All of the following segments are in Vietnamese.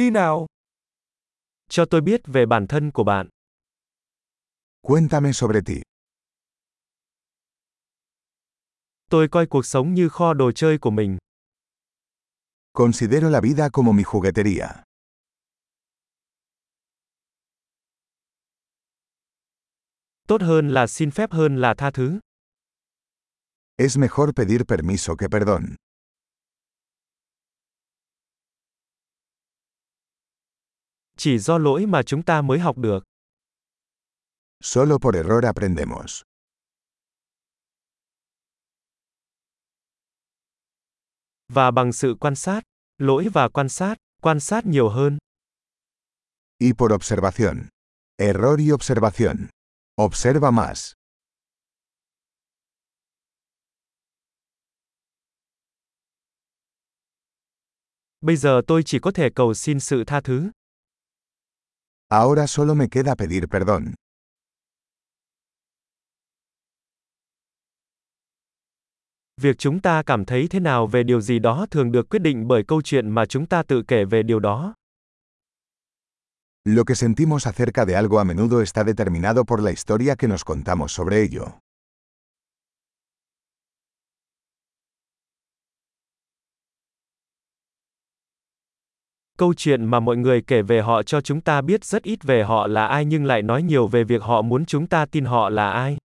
Đi nào. Cho tôi biết về bản thân của bạn. Cuéntame sobre ti. Tôi coi cuộc sống như kho đồ chơi của mình. Considero la vida como mi juguetería. Tốt hơn là xin phép hơn là tha thứ. Es mejor pedir permiso que perdón. Chỉ do lỗi mà chúng ta mới học được. Solo por error aprendemos. Và bằng sự quan sát, lỗi và quan sát, quan sát nhiều hơn. Y por observación. Error y observación. Observa más. Bây giờ tôi chỉ có thể cầu xin sự tha thứ. Ahora solo me queda pedir perdón. Việc chúng ta cảm thấy thế nào về điều gì đó thường được quyết định bởi câu chuyện mà chúng ta tự kể về điều đó. Lo que sentimos acerca de algo a menudo está determinado por la historia que nos contamos sobre ello. Câu chuyện mà mọi người kể về họ cho chúng ta biết rất ít về họ là ai nhưng lại nói nhiều về việc họ muốn chúng ta tin họ là ai.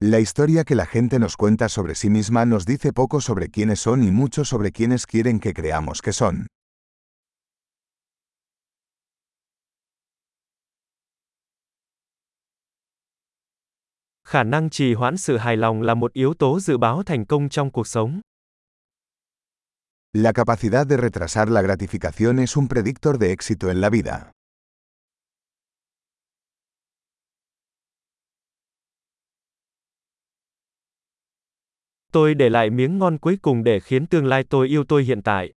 La historia que la gente nos cuenta sobre sí misma nos dice poco sobre quiénes son y mucho sobre quiénes quieren que creamos que son. Khả năng trì hoãn sự hài lòng là một yếu tố dự báo thành công trong cuộc sống. La capacidad de retrasar la gratificación es un predictor de éxito en la vida. Tôi để lại miếng ngon cuối cùng để khiến tương lai tôi yêu tôi hiện tại.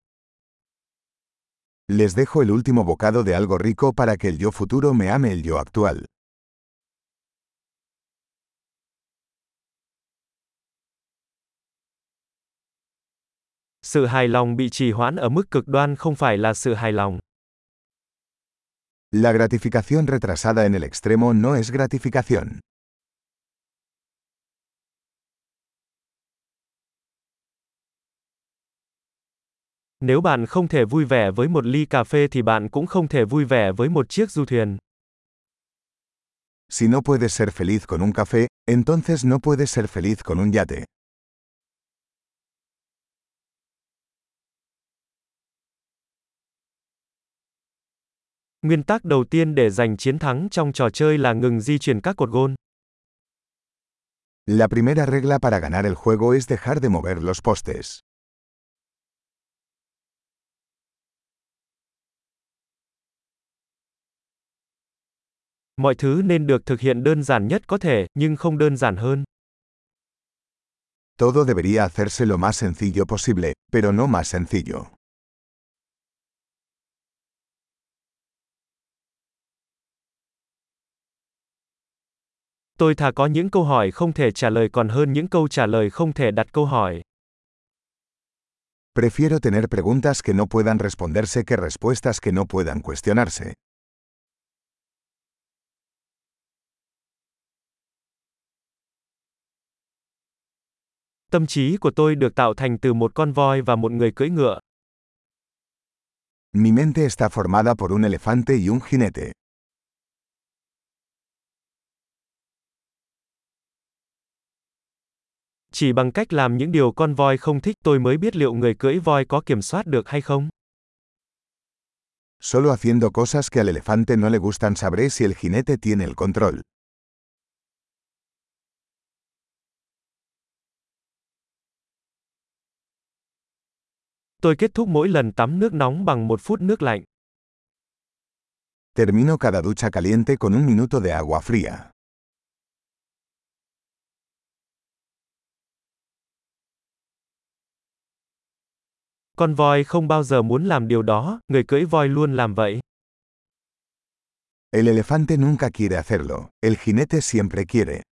Les dejo el último bocado de algo rico para que el yo futuro me ame el yo actual. Sự hài lòng bị trì hoãn ở mức cực đoan không phải là sự hài lòng. La gratificación retrasada en el extremo no es gratificación. Nếu bạn không thể vui vẻ với một ly cà phê thì bạn cũng không thể vui vẻ với một chiếc du thuyền. Si no puedes ser feliz con un café, entonces no puedes ser feliz con un yate. Nguyên tắc đầu tiên để giành chiến thắng trong trò chơi là ngừng di chuyển các cột gôn. La primera regla para ganar el juego es dejar de mover los postes. Mọi thứ nên được thực hiện đơn giản nhất có thể, nhưng không đơn giản hơn. Todo debería hacerse lo más sencillo posible, pero no más sencillo. Tôi thà có những câu hỏi không thể trả lời còn hơn những câu trả lời không thể đặt câu hỏi. Prefiero tener preguntas que no puedan responderse que respuestas que no puedan cuestionarse. Tâm trí của tôi được tạo thành từ một con voi và một người cưỡi ngựa. Mi mente está formada por un elefante y un jinete. Chỉ bằng cách làm những điều con voi không thích tôi mới biết liệu người cưỡi voi có kiểm soát được hay không. Solo haciendo cosas que al elefante no le gustan sabré si el jinete tiene el control. Tôi kết thúc mỗi lần tắm nước nóng bằng một phút nước lạnh. Termino cada ducha caliente con un minuto de agua fría. Con voi không bao giờ muốn làm điều đó, người cưỡi voi luôn làm vậy. El elefante nunca quiere hacerlo, el jinete siempre quiere.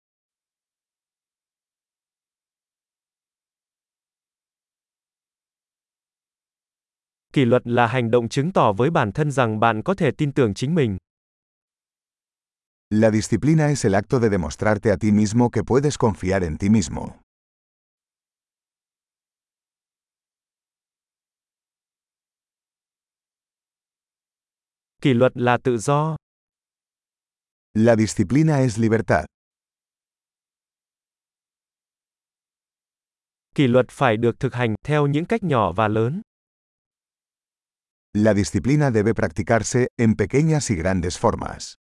Kỷ luật là hành động chứng tỏ với bản thân rằng bạn có thể tin tưởng chính mình. La disciplina es el acto de demostrarte a ti mismo que puedes confiar en ti mismo. Kỷ luật là tự do. La disciplina es libertad. Kỷ luật phải được thực hành theo những cách nhỏ và lớn. La disciplina debe practicarse en pequeñas y grandes formas.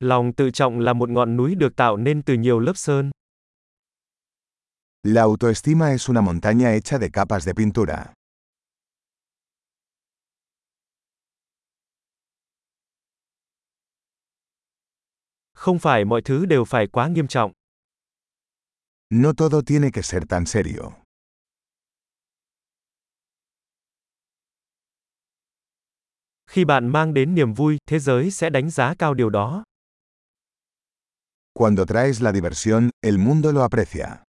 Lòng tự trọng là một ngọn núi được tạo nên từ nhiều lớp sơn. La autoestima es una montaña hecha de capas de pintura. Không phải mọi thứ đều phải quá nghiêm trọng. No todo tiene que ser tan serio. Khi bạn mang đến niềm vui, thế giới sẽ đánh giá cao điều đó. Cuando traes la diversión, el mundo lo aprecia.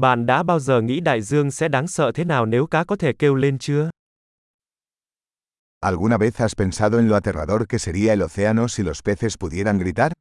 Bạn đã bao giờ nghĩ đại dương sẽ đáng sợ thế nào nếu cá có thể kêu lên chưa? ¿Alguna vez has pensado en lo aterrador que sería el océano si los peces pudieran gritar?